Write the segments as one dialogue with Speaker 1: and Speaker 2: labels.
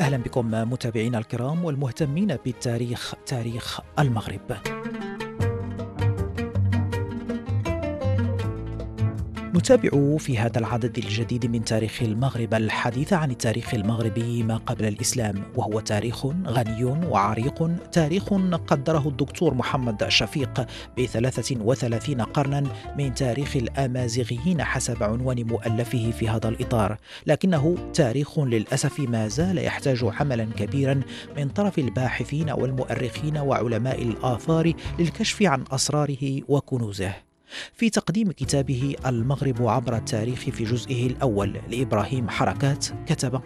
Speaker 1: أهلا بكم متابعينا الكرام والمهتمين بالتاريخ تاريخ المغرب. نتابع في هذا العدد الجديد من تاريخ المغرب الحديث عن التاريخ المغربي ما قبل الإسلام وهو تاريخ غني وعريق تاريخ قدره الدكتور محمد شفيق بثلاثة وثلاثين قرنا من تاريخ الأمازيغيين حسب عنوان مؤلفه في هذا الإطار. لكنه تاريخ للأسف ما زال يحتاج عملا كبيرا من طرف الباحثين والمؤرخين وعلماء الآثار للكشف عن أسراره وكنوزه. في تقديم كتابه المغرب عبر التاريخ في جزئه الأول لإبراهيم حركات كتب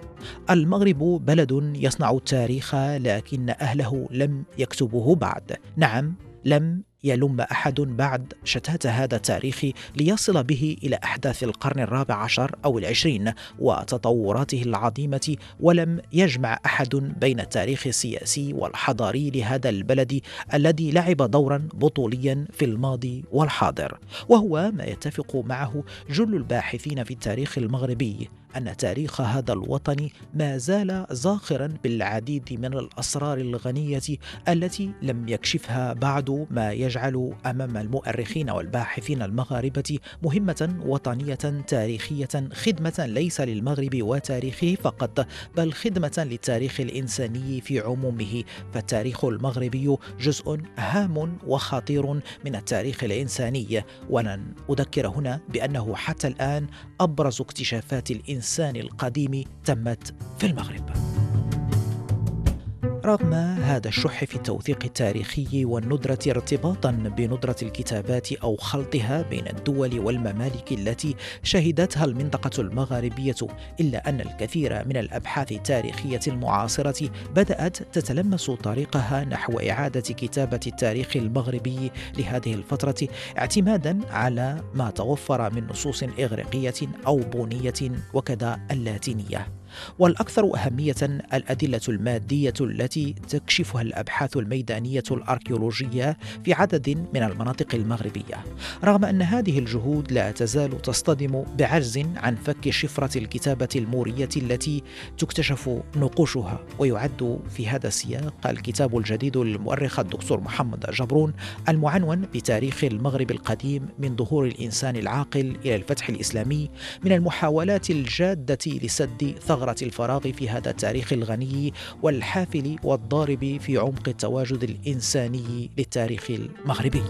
Speaker 1: المغرب بلد يصنع التاريخ لكن أهله لم يكتبوه بعد. نعم لم يلم أحد بعد شتات هذا التاريخ ليصل به إلى أحداث القرن الرابع عشر أو العشرين وتطوراته العظيمة ولم يجمع أحد بين التاريخ السياسي والحضاري لهذا البلد الذي لعب دورا بطوليا في الماضي والحاضر وهو ما يتفق معه جل الباحثين في التاريخ المغربي أن تاريخ هذا الوطن ما زال زاخرا بالعديد من الأسرار الغنية التي لم يكشفها بعد ما يجعل أمام المؤرخين والباحثين المغاربة مهمة وطنية تاريخية خدمة ليس للمغرب وتاريخه فقط بل خدمة للتاريخ الإنساني في عمومه. فالتاريخ المغربي جزء هام وخطير من التاريخ الإنساني. ولن أذكر هنا بأنه حتى الآن أبرز اكتشافات الإنسان الإنسان القديم تمت في المغرب. رغم هذا الشح في التوثيق التاريخي والندرة ارتباطا بندرة الكتابات أو خلطها بين الدول والممالك التي شهدتها المنطقة المغاربية إلا أن الكثير من الأبحاث التاريخية المعاصرة بدأت تتلمس طريقها نحو إعادة كتابة التاريخ المغربي لهذه الفترة اعتمادا على ما توفر من نصوص إغريقية أو بونية وكذا اللاتينية. والأكثر أهمية الأدلة المادية التي تكشفها الأبحاث الميدانية الأركيولوجية في عدد من المناطق المغربية. رغم أن هذه الجهود لا تزال تصطدم بعجز عن فك شفرة الكتابة المورية التي تكتشف نقوشها ويعد في هذا السياق الكتاب الجديد للمؤرخ الدكتور محمد جبرون المعنون بتاريخ المغرب القديم من ظهور الإنسان العاقل إلى الفتح الإسلامي من المحاولات الجادة لسد ثغرة ثغرة الفراغ في هذا التاريخ الغني والحافل والضارب في عمق التواجد الإنساني للتاريخ المغربي.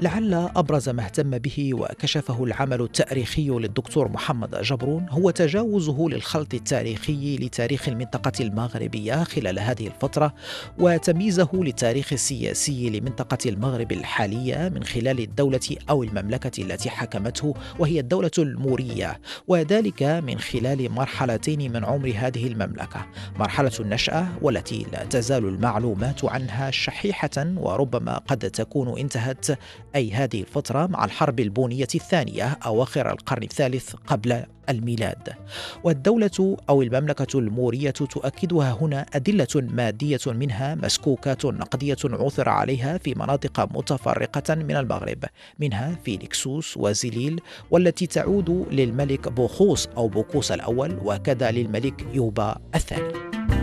Speaker 1: لعل أبرز ما اهتم به وكشفه العمل التاريخي للدكتور محمد جبرون هو تجاوزه للخلط التاريخي لتاريخ المنطقة المغربية خلال هذه الفترة وتمييزه للتاريخ السياسي لمنطقة المغرب الحالية من خلال الدولة أو المملكة التي حكمته وهي الدولة المورية وذلك من خلال مرحلتين من عمر هذه المملكة. مرحلة النشأة والتي لا تزال المعلومات عنها شحيحة وربما قد تكون انتهت أي هذه الفترة مع الحرب البونية الثانية أواخر القرن الثالث قبل الميلاد. والدولة أو المملكة المورية تؤكدها هنا أدلة مادية منها مسكوكات نقدية عثر عليها في مناطق متفرقة من المغرب منها في لكسوس وزليل والتي تعود للملك بوخوس أو بوكوس الأول وكذا للملك يوبا الثاني.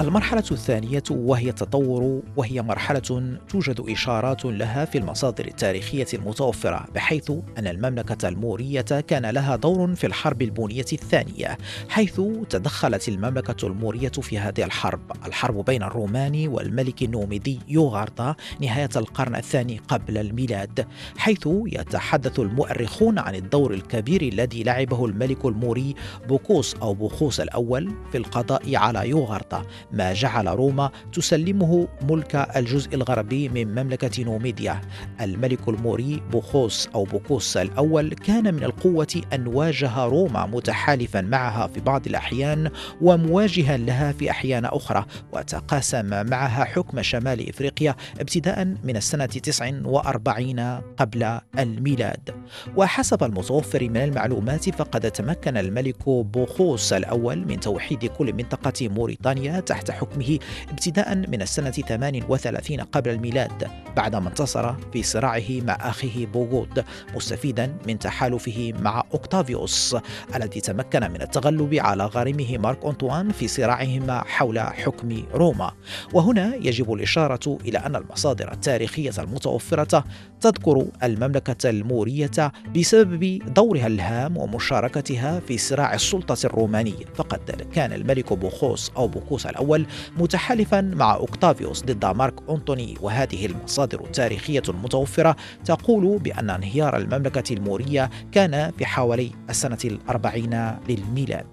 Speaker 1: المرحلة الثانية وهي التطور وهي مرحلة توجد إشارات لها في المصادر التاريخية المتوفرة بحيث أن المملكة المورية كان لها دور في الحرب البونية الثانية حيث تدخلت المملكة المورية في هذه الحرب. الحرب بين الرومان والملك النوميدي يوغاردا نهاية القرن الثاني قبل الميلاد حيث يتحدث المؤرخون عن الدور الكبير الذي لعبه الملك الموري بوكوس أو بوخوس الأول في القضاء على يوغاردا ما جعل روما تسلمه ملك الجزء الغربي من مملكة نوميديا. الملك الموري بوخوس أو بوكوس الأول كان من القوة أن واجه روما متحالفا معها في بعض الأحيان ومواجها لها في أحيان أخرى وتقاسم معها حكم شمال إفريقيا ابتداء من السنة 49 قبل الميلاد. وحسب المتوفر من المعلومات فقد تمكن الملك بوخوس الأول من توحيد كل منطقة موريتانيا تحت حكمه ابتداء من السنة 38 قبل الميلاد بعدما انتصر في صراعه مع أخيه بوغود مستفيدا من تحالفه مع أوكتافيوس الذي تمكن من التغلب على غريمه مارك أنطوان في صراعهما حول حكم روما. وهنا يجب الإشارة إلى أن المصادر التاريخية المتوفرة تذكر المملكة المورية بسبب دورها الهام ومشاركتها في صراع السلطة الرومانية. فقد كان الملك بوخوس أو بوكوس الأول متحالفا مع أوكتافيوس ضد مارك أنطوني وهذه المصادر التاريخية المتوفرة تقول بأن انهيار المملكة المورية كان في حوالي السنة الأربعين للميلاد.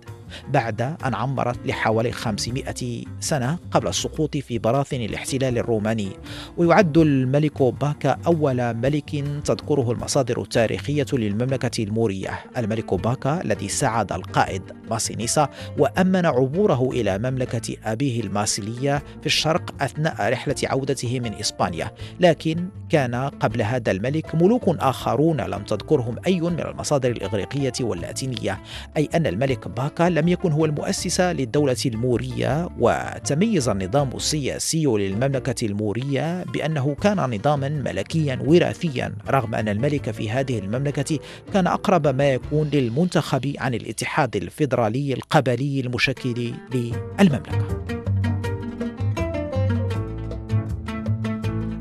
Speaker 1: بعد أن عمرت لحوالي 500 سنة قبل السقوط في براثن الاحتلال الروماني. ويعد الملك باكا أول ملك تذكره المصادر التاريخية للمملكة المورية. الملك باكا الذي ساعد القائد ماسينيسا وأمن عبوره إلى مملكة أبيه الماسيلية في الشرق أثناء رحلة عودته من إسبانيا. لكن كان قبل هذا الملك ملوك آخرون لم تذكرهم أي من المصادر الإغريقية واللاتينية. أي أن الملك باكا لم يكن هو المؤسس للدولة المورية وتميز النظام السياسي للمملكة المورية بأنه كان نظاما ملكيا وراثيا رغم أن الملك في هذه المملكة كان أقرب ما يكون للمنتخب عن الاتحاد الفيدرالي القبلي المشكل للمملكة.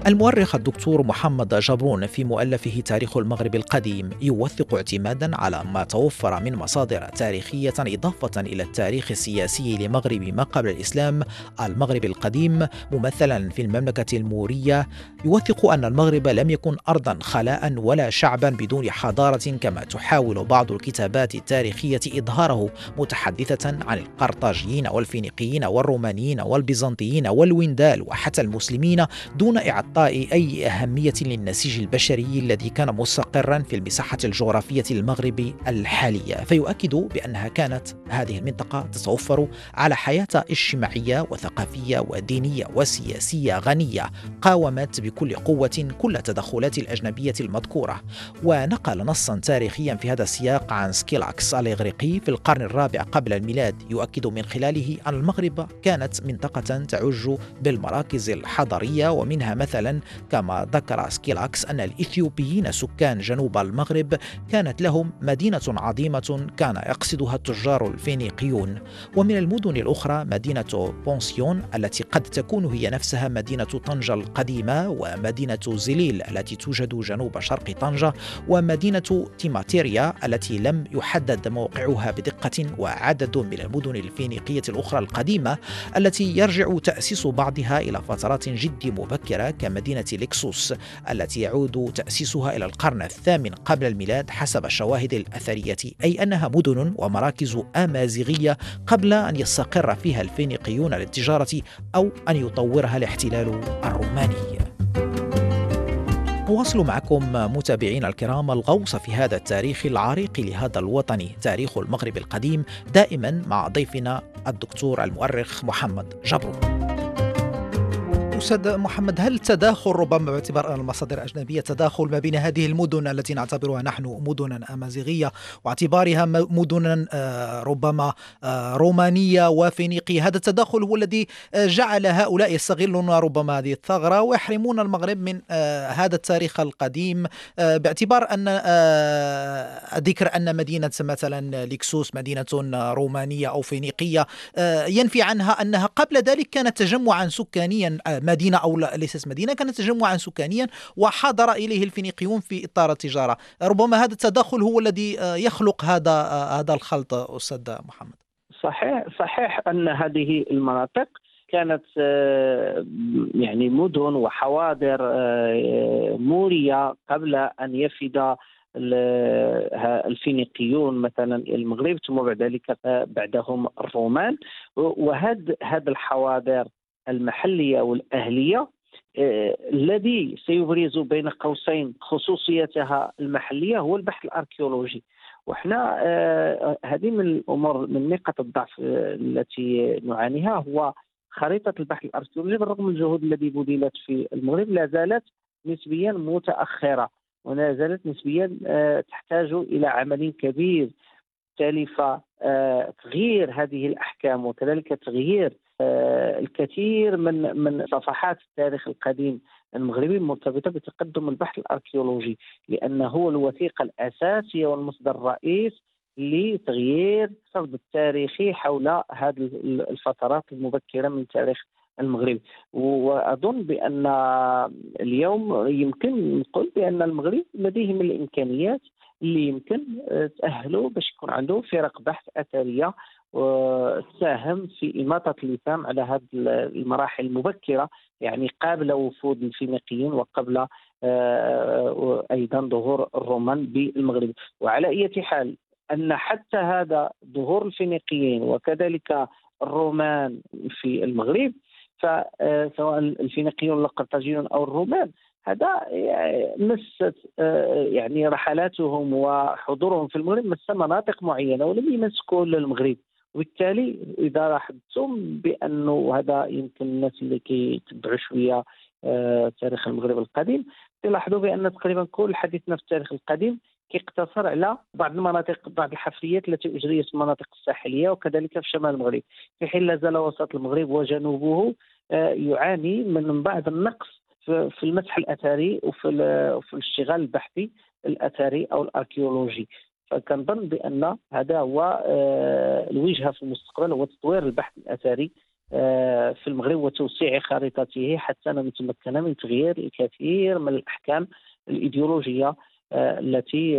Speaker 1: المؤرخ الدكتور محمد جبرون في مؤلفه تاريخ المغرب القديم يوثق اعتمادا على ما توفر من مصادر تاريخية إضافة إلى التاريخ السياسي لمغرب ما قبل الإسلام المغرب القديم ممثلا في المملكة المورية. يوثق أن المغرب لم يكن أرضا خلاء ولا شعبا بدون حضارة كما تحاول بعض الكتابات التاريخية إظهاره متحدثة عن القرطاجيين والفينيقيين والرومانيين والبيزنطيين والويندال وحتى المسلمين دون إعطاء إعطاء أي أهمية للنسيج البشري الذي كان مستقرا في المساحة الجغرافية المغرب الحالية. فيؤكد بأنها كانت هذه المنطقة تتوفر على حياة اجتماعية وثقافية ودينية وسياسية غنية. قاومت بكل قوة كل التدخلات الأجنبية المذكورة. ونقل نصا تاريخيا في هذا السياق عن سكيلاكس الإغريقي في القرن الرابع قبل الميلاد. يؤكد من خلاله أن المغرب كانت منطقة تعج بالمراكز الحضرية ومنها مثلا مثلا كما ذكر سكيلاكس أن الإثيوبيين سكان جنوب المغرب كانت لهم مدينة عظيمة كان يقصدها التجار الفينيقيون. ومن المدن الأخرى مدينة بونسيون التي قد تكون هي نفسها مدينة طنجة القديمة ومدينة زليل التي توجد جنوب شرق طنجة ومدينة تيماتيريا التي لم يحدد موقعها بدقة وعدد من المدن الفينيقية الأخرى القديمة التي يرجع تأسيس بعضها إلى فترات جد مبكرة كمدينة لكسوس التي يعود تأسيسها إلى القرن الثامن قبل الميلاد حسب الشواهد الأثرية أي أنها مدن ومراكز أمازيغية قبل أن يستقر فيها الفينيقيون للتجارة أو أن يطورها الاحتلال الروماني. نواصل معكم متابعينا الكرام الغوص في هذا التاريخ العريق لهذا الوطن تاريخ المغرب القديم دائما مع ضيفنا الدكتور المؤرخ محمد جبرو أستاذ محمد هل تداخل ربما باعتبار أن المصادر أجنبية تداخل ما بين هذه المدن التي نعتبرها نحن مدنا أمازيغية واعتبارها مدنا آه، ربما آه، رومانية وفينيقية هذا التداخل هو الذي آه، جعل هؤلاء يستغلون ربما هذه الثغرة ويحرمون المغرب من هذا التاريخ القديم باعتبار أن ذكر أن مدينة مثلا لكسوس مدينة رومانية أو فينيقية ينفي عنها أنها قبل ذلك كانت تجمعا سكانيا مدينة أو ليست مدينة كانت تجمعا سكانيا وحضر إليه الفينيقيون في إطار التجارة. ربما هذا التدخل هو الذي آه، يخلق هذا آه، هذا الخلط أستاذ محمد.
Speaker 2: صحيح صحيح أن هذه المناطق كانت آه، يعني مدن وحواضر مورية قبل أن يفد الفينيقيون مثلا إلى المغرب ثم بعد ذلك بعدهم الرومان. وهذا هذا الحواضر المحلية والاهليه آه، الذي سيبرز بين قوسين خصوصيتها المحلية هو البحث الأركيولوجي. وحنا آه، هذه من الأمور من نقاط الضعف التي نعانيها هو خريطة البحث الأركيولوجي بالرغم من الجهود التي بذلت في المغرب لا زالت نسبيا متأخرة ولا زالت نسبيا آه، تحتاج إلى عمل كبير. تالف تغيير هذه الأحكام وكذلك تغيير آه، الكثير من من صفحات التاريخ القديم المغربي مرتبطة بتقدم البحث الأركيولوجي لأنه هو الوثيقه الاساسيه والمصدر الرئيس لتغيير السرد التاريخي حول هذه الفترات المبكرة من تاريخ المغرب. وأظن بأن اليوم يمكن نقول بأن المغرب لديه من الإمكانيات اللي يمكن تأهلوا باش يكون عنده فرق بحث أثرية وتساهم في إماطة اللسان على هذه المراحل المبكرة يعني قبل وفود الفينيقيين وقبل آه، أيضا ظهور الرومان بالمغرب. وعلى أي حال أن حتى هذا ظهور الفينيقيين وكذلك الرومان في المغرب فسواء الفينيقيون القرطاجيون أو الرومان هذا مست آه، يعني رحلاتهم وحضورهم في المغرب مس مناطق معينة ولم يمس كل المغرب. وبالتالي إذا لاحظتم بأنه هذا يمكن الناس اللي كيتبعوا شوية آه تاريخ المغرب القديم تلاحظوا بأن تقريبا كل حديثنا في التاريخ القديم كيقتصر على بعض المناطق بعض الحفريات التي أجريت في المناطق الساحلية وكذلك في شمال المغرب. في حين لا زال وسط المغرب وجنوبه آه يعاني من بعض النقص في المسح الأثري وفي وفي الاشتغال البحثي الأثري أو الأركيولوجي. فكنظن بأن هذا هو آه، الوجهه في المستقبل هو تطوير البحث الأثري آه، في المغرب وتوسيع خريطته حتى نتمكن من تغيير الكثير من الأحكام الإيديولوجية آه، التي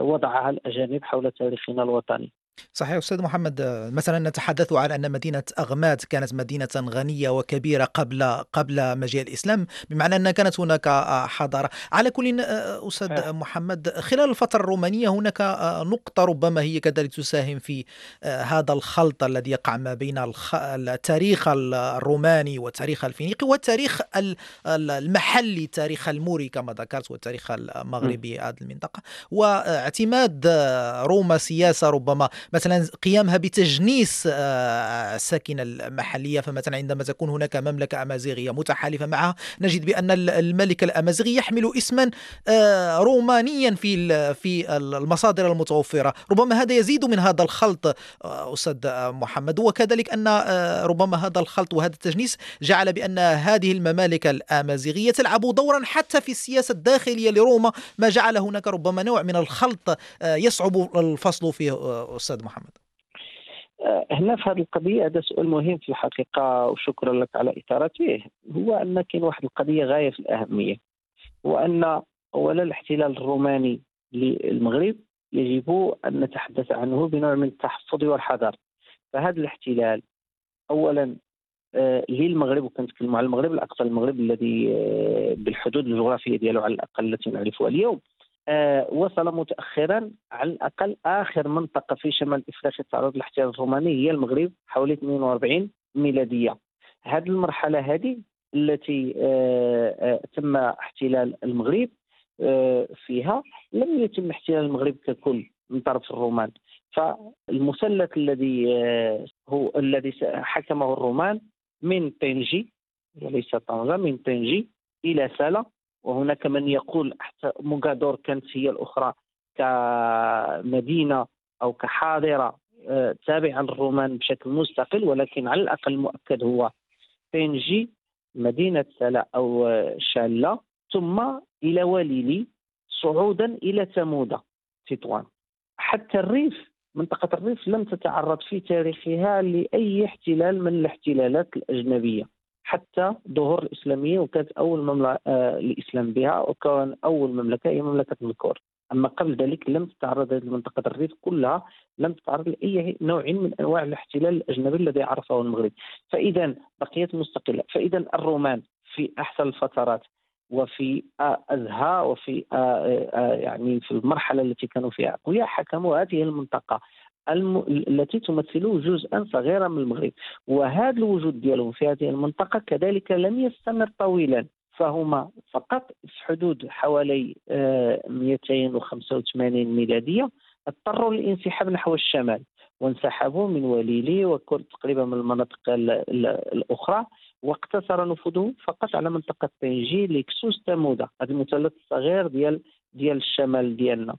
Speaker 2: وضعها الأجانب حول تاريخنا الوطني.
Speaker 1: صحيح. أستاذ محمد مثلا نتحدث عن أن مدينة أغمات كانت مدينة غنية وكبيرة قبل قبل مجيء الإسلام بمعنى أن كانت هناك حضارة. على كل أستاذ محمد خلال الفترة الرومانية هناك نقطة ربما هي كذلك تساهم في هذا الخلط الذي يقع ما بين التاريخ الروماني والتاريخ الفينيقي والتاريخ المحلي تاريخ الموري كما ذكرت والتاريخ المغربي هذه المنطقة. واعتماد روما سياسة ربما مثلا قيامها بتجنيس الساكنة آه، المحلية. فمثلا عندما تكون هناك مملكة أمازيغية متحالفة معها نجد بأن الملك الأمازيغي يحمل اسما آه، رومانيا في في المصادر المتوفرة. ربما هذا يزيد من هذا الخلط آه، أستاذ محمد. وكذلك أن ربما هذا الخلط وهذا التجنيس جعل بأن هذه الممالك الأمازيغية تلعب دورا حتى في السياسة الداخلية لروما. ما جعل هناك ربما نوع من الخلط يصعب الفصل فيه أستاذ أستاذ محمد.
Speaker 2: آه، هنا في هذه القضية هذا سؤال مهم في الحقيقة وشكرا لك على إثارته. هو أن كاين واحد القضية غاية في الأهمية وأن أولا الاحتلال الروماني للمغرب يجب أن نتحدث عنه بنوع من التحفظ والحذر. فهذا الاحتلال أولا آه، للمغرب وكنتكلموا على المغرب الأقصى المغرب الذي آه، بالحدود الجغرافية ديالو على الأقل التي نعرفها اليوم. وصل متاخرا على الأقل آخر منطقة في شمال إفريقيا تعرض للاحتلال الروماني هي المغرب حوالي 42 ميلادية. هذه المرحلة هذه التي آه، آه، تم احتلال المغرب فيها. لم يتم احتلال المغرب ككل من طرف الرومان. فالمثلث الذي هو الذي حكمه الرومان من طنجي وليس طنجة من طنجي إلى سلا وهناك من يقول حتى موغادور كانت هي الأخرى كمدينة أو كحاضرة آه، تابعة للرومان بشكل مستقل ولكن على الأقل المؤكد هو بينجي مدينة سلا أو شالة ثم إلى وليلي صعودا إلى تمودة تطوان. حتى الريف منطقة الريف لم تتعرض في تاريخها لأي احتلال من الاحتلالات الأجنبية. حتى ظهور الإسلامية وكانت أول مملكة آه، الإسلام بها وكان أول مملكة هي مملكة الكور أما قبل ذلك لم تتعرض هذه المنطقة الريف كلها لم تتعرض لأي نوع من أنواع الاحتلال الأجنبي الذي عرفه المغرب. فإذا بقيت مستقلة. فإذا الرومان في أحسن الفترات وفي أزهى وفي يعني في المرحلة التي كانوا فيها أقوياء حكموا هذه المنطقة. الم... التي تمثل جزءا صغيرا من المغرب. وهذا الوجود ديالهم في هذه المنطقة كذلك لم يستمر طويلا. فهما فقط في حدود حوالي 285 ميلادية اضطروا للانسحاب نحو الشمال وانسحبوا من وليلي وكل تقريبا من المناطق الأخرى واقتصر نفوذهم فقط على منطقة طنجي لكسوس تمودا هذا المثلث الصغير ديال ديال الشمال ديالنا.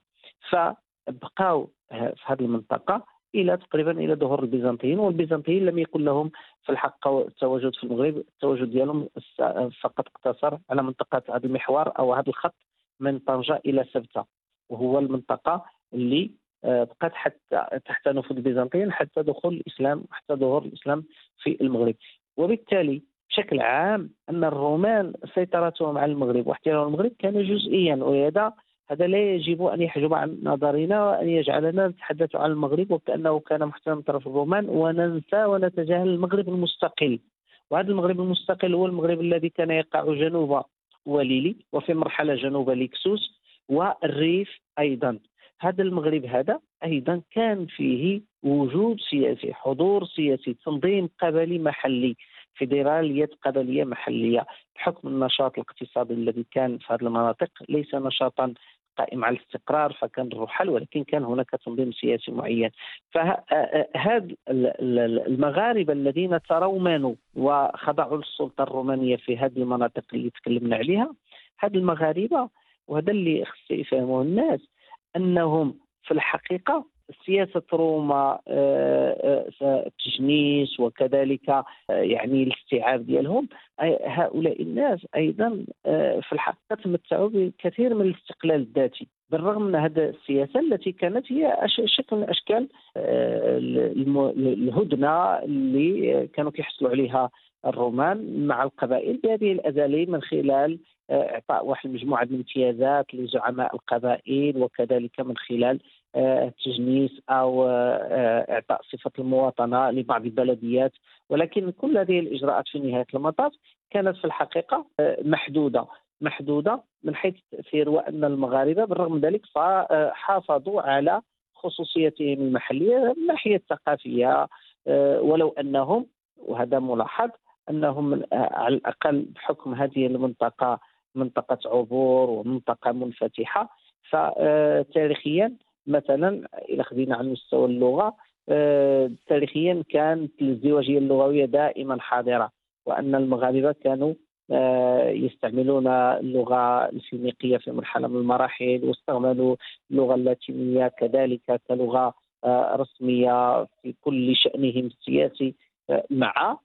Speaker 2: فبقاو في هذه المنطقة إلى تقريبا إلى ظهور البيزنطيين والبيزنطيين لم يكن لهم في الحق التواجد في المغرب. التواجد ديالهم فقط اقتصر على منطقة هذا المحور أو هذا الخط من طنجة إلى سبتة وهو المنطقة اللي آه، بقات حتى تحت نفوذ البيزنطيين حتى دخول الإسلام حتى ظهور الإسلام في المغرب. وبالتالي بشكل عام أن الرومان سيطرتهم على المغرب واحتلال المغرب كان جزئيا ولهذا هذا لا يجب أن يحجب عن نظرنا وأن يجعلنا نتحدث عن المغرب وكانه كان محتلا من طرف الرومان وننسى ونتجاهل المغرب المستقل. وهذا المغرب المستقل هو المغرب الذي كان يقع جنوب وليلي وفي مرحلة جنوب ليكسوس والريف أيضا. هذا المغرب هذا أيضا كان فيه وجود سياسي حضور سياسي تنظيم قبلي محلي فيدرالية قبلية محلية بحكم النشاط الاقتصادي الذي كان في هذه المناطق ليس نشاطا قائم على الاستقرار فكان الرحل ولكن كان هناك تنظيم سياسي معين. فهذا المغاربة الذين ترومنوا وخضعوا للسلطة الرومانية في هذه المناطق اللي تكلمنا عليها هذه المغاربة وهذا اللي خص يفهمه الناس أنهم في الحقيقة سياسة روما التجنيس آه، آه، وكذلك آه، يعني الاستيعاب ديالهم. هؤلاء الناس أيضا في الحقيقة تمتعوا بكثير من الاستقلال الذاتي بالرغم من هذه السياسة التي كانت هي شكل من أشكال الهدنة اللي كانوا كيحصلوا عليها الرومان مع القبائل بهذه الأزاليم من خلال إعطاء واحد المجموعه من الامتيازات لزعماء القبائل وكذلك من خلال التجنيس آه، أو آه، إعطاء صفة المواطنة لبعض البلديات. ولكن كل هذه الإجراءات في نهاية المطاف كانت في الحقيقة آه، محدودة محدودة من حيث التاثير وأن المغاربة بالرغم من ذلك حافظوا على خصوصيتهم المحلية من الناحيه الثقافية ولو أنهم وهذا ملاحظ أنهم على الأقل بحكم هذه المنطقة منطقة عبور ومنطقة منفتحة فتاريخيا مثلا إلى خدينا على مستوى اللغة آه، تاريخيا كانت الازدواجيه اللغوية دائما حاضرة وأن المغاربة كانوا آه، يستعملون اللغة الفينيقية في مرحلة من المراحل واستعملوا اللغة اللاتينية كذلك كلغة آه، رسمية في كل شأنهم السياسي مع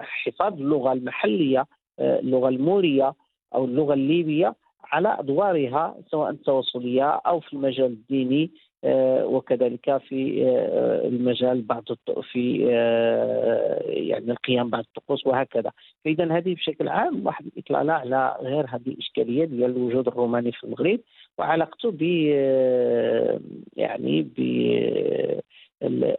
Speaker 2: حفاظ اللغة المحلية اللغة المورية أو اللغة الليبية. على أدوارها سواء التواصليه أو في المجال الديني آه، وكذلك في آه، المجال بعض في آه، يعني القيام بعض الطقوس وهكذا. فإذا هذه بشكل عام واحد الإطلالة على غير هذه الإشكالية ديال الوجود الروماني في المغرب وعلاقته ب يعني ب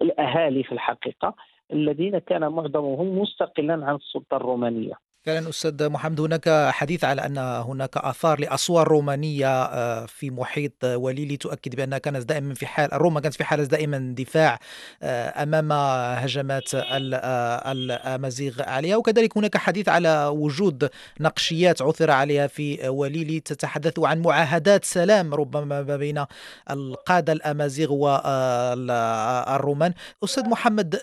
Speaker 2: الأهالي في الحقيقة الذين كان معظمهم مستقلا عن السلطة الرومانية.
Speaker 1: فعلا أستاذ محمد هناك حديث على أن هناك آثار لأسوار رومانية آه، في محيط وليلي تؤكد بأنها كانت دائما في حال روما كانت في حالة دائما دفاع آه، أمام هجمات آه، الأمازيغ عليها. وكذلك هناك حديث على وجود نقشيات عثر عليها في وليلي تتحدث عن معاهدات سلام ربما ما بين القادة الأمازيغ والرومان أستاذ محمد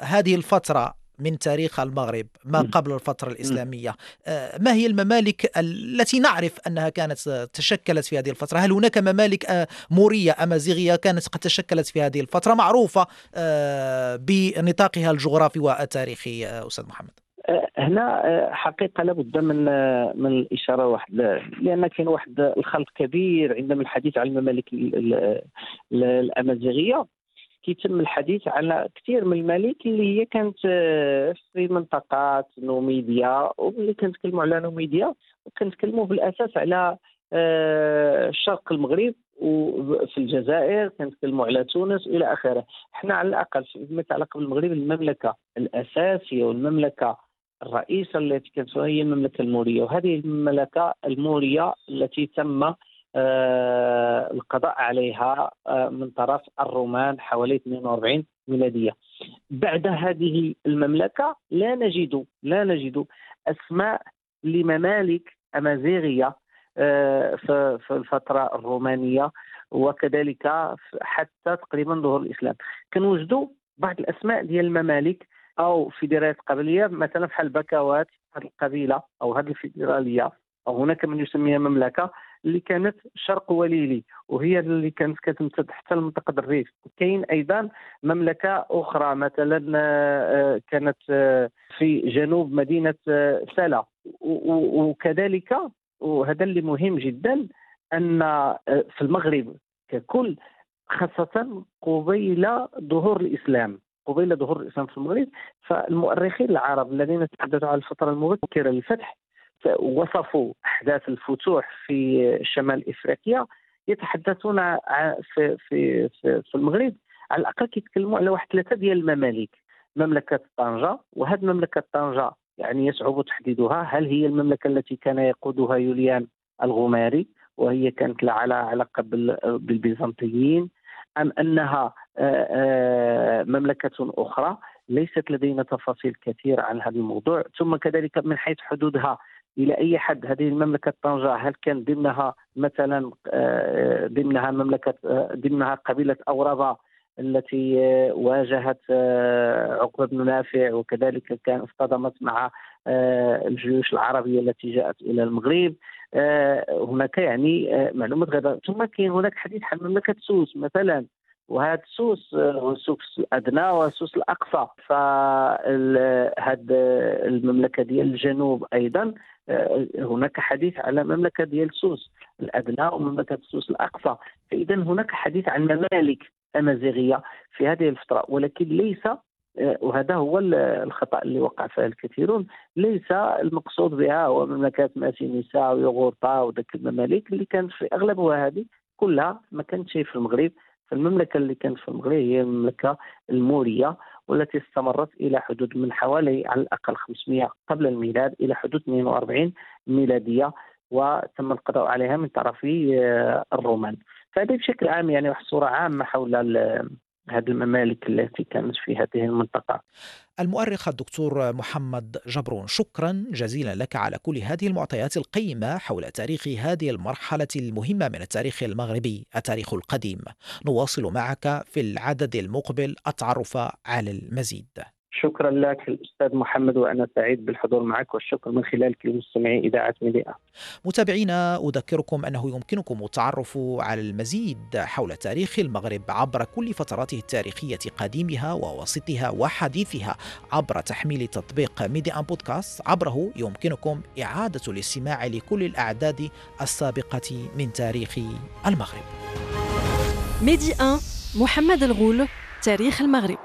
Speaker 1: هذه الفترة من تاريخ المغرب ما قبل الفترة الإسلامية. آه، ما هي الممالك التي نعرف أنها كانت تشكلت في هذه الفترة؟ هل هناك ممالك آه، مورية أمازيغية كانت قد تشكلت في هذه الفترة؟ معروفة آه، بنطاقها الجغرافي والتاريخي أستاذ محمد.
Speaker 2: هنا حقيقة لابد من من الإشارة واحد لأن كاين واحد الخلط كبير عندما الحديث عن الممالك الامازيغيه كيتم الحديث على كثير من الممالك اللي هي كانت آه، في منطقات نوميديا وملي كنتكلموا على نوميديا كنتكلموا بالأساس على آه، شرق المغرب وفي الجزائر كنتكلموا على تونس إلى آخره. إحنا على الأقل فيما يتعلق بالمغرب المملكة الأساسية والمملكة الرئيسة التي كانت هي المملكة المورية وهذه المملكة المورية التي تم القضاء عليها آه، من طرف الرومان حوالي 42 ميلادية. بعد هذه المملكة لا نجد لا نجد أسماء لممالك أمازيغية آه، في الفترة الرومانية وكذلك حتى تقريبا ظهور الإسلام. كنوجدوا بعض الأسماء ديال الممالك أو فيدراليات قبلية مثلا بحال بكوات هذه القبيلة أو هذه الفيدرالية أو هناك من يسميها مملكة. اللي كانت شرق وليلي وهي اللي كانت كتمتد حتى لمنطقة الريف. كاين أيضا مملكة أخرى مثلا آه، كانت آه، في جنوب مدينة آه، سلا. وكذلك وهذا اللي مهم جدا أن في المغرب ككل خاصة قبيل ظهور الإسلام. قبيل ظهور الإسلام في المغرب فالمؤرخين العرب الذين تحدثوا عن الفترة المبكرة للفتح وصفوا أحداث الفتوح في شمال إفريقيا يتحدثون في في في, في المغرب. على الأقل كيتكلموا على واحد ثلاثة ديال الممالك مملكة طنجة وهذه مملكة طنجة يعني يصعب تحديدها. هل هي المملكة التي كان يقودها يوليان الغماري وهي كانت على علاقة بالبيزنطيين أم أنها آه، آه، مملكة أخرى؟ ليست لدينا تفاصيل كثيرة عن هذا الموضوع. ثم كذلك من حيث حدودها إلى أي حد هذه المملكة طنجة هل كان ضمنها مثلا آه، ضمنها مملكة ضمنها قبيلة أورابا التي واجهت عقبة بن نافع وكذلك كان اصطدمت مع الجيوش العربية التي جاءت إلى المغرب. هناك يعني معلومات غير ثم كاين هناك حديث عن مملكة سوس مثلا. وهذا سوس هو سوس الأدنى وسوس الأقصى. فهاد المملكة ديال الجنوب أيضا هناك حديث على مملكة ديال سوس الأدنى ومملكة سوس الأقصى. فاذا هناك حديث عن ممالك أمازيغية في هذه الفترة ولكن ليس وهذا هو الخطأ اللي وقع فيه الكثيرون. ليس المقصود بها هو مملكات ماسينيسا ويوغورطا وذاك الممالك اللي كانت في أغلبها هذه كلها ما كانتش في المغرب. فالمملكة اللي كانت في المغرب هي المملكة المورية والتي استمرت إلى حدود من حوالي على الأقل 500 قبل الميلاد إلى حدود 42 ميلادية وتم القضاء عليها من طرف آه، الرومان. فهذه بشكل عام يعني واحد عامة حول هذه الممالك التي كانت في هذه المنطقة.
Speaker 1: المؤرخ الدكتور محمد جبرون شكرا جزيلا لك على كل هذه المعطيات القيمة حول تاريخ هذه المرحلة المهمة من التاريخ المغربي التاريخ القديم. نواصل معك في العدد المقبل التعرف على المزيد.
Speaker 2: شكرا لك الأستاذ محمد وأنا سعيد بالحضور معك والشكر من خلالك لمستمعي إذاعة ميديا.
Speaker 1: متابعينا أذكركم أنه يمكنكم التعرف على المزيد حول تاريخ المغرب عبر كل فتراته التاريخية قديمها ووسطها وحديثها عبر تحميل تطبيق ميديا بودكاست عبره يمكنكم إعادة الاستماع لكل الأعداد السابقة من تاريخ المغرب.
Speaker 3: ميدي 1 محمد الغول تاريخ المغرب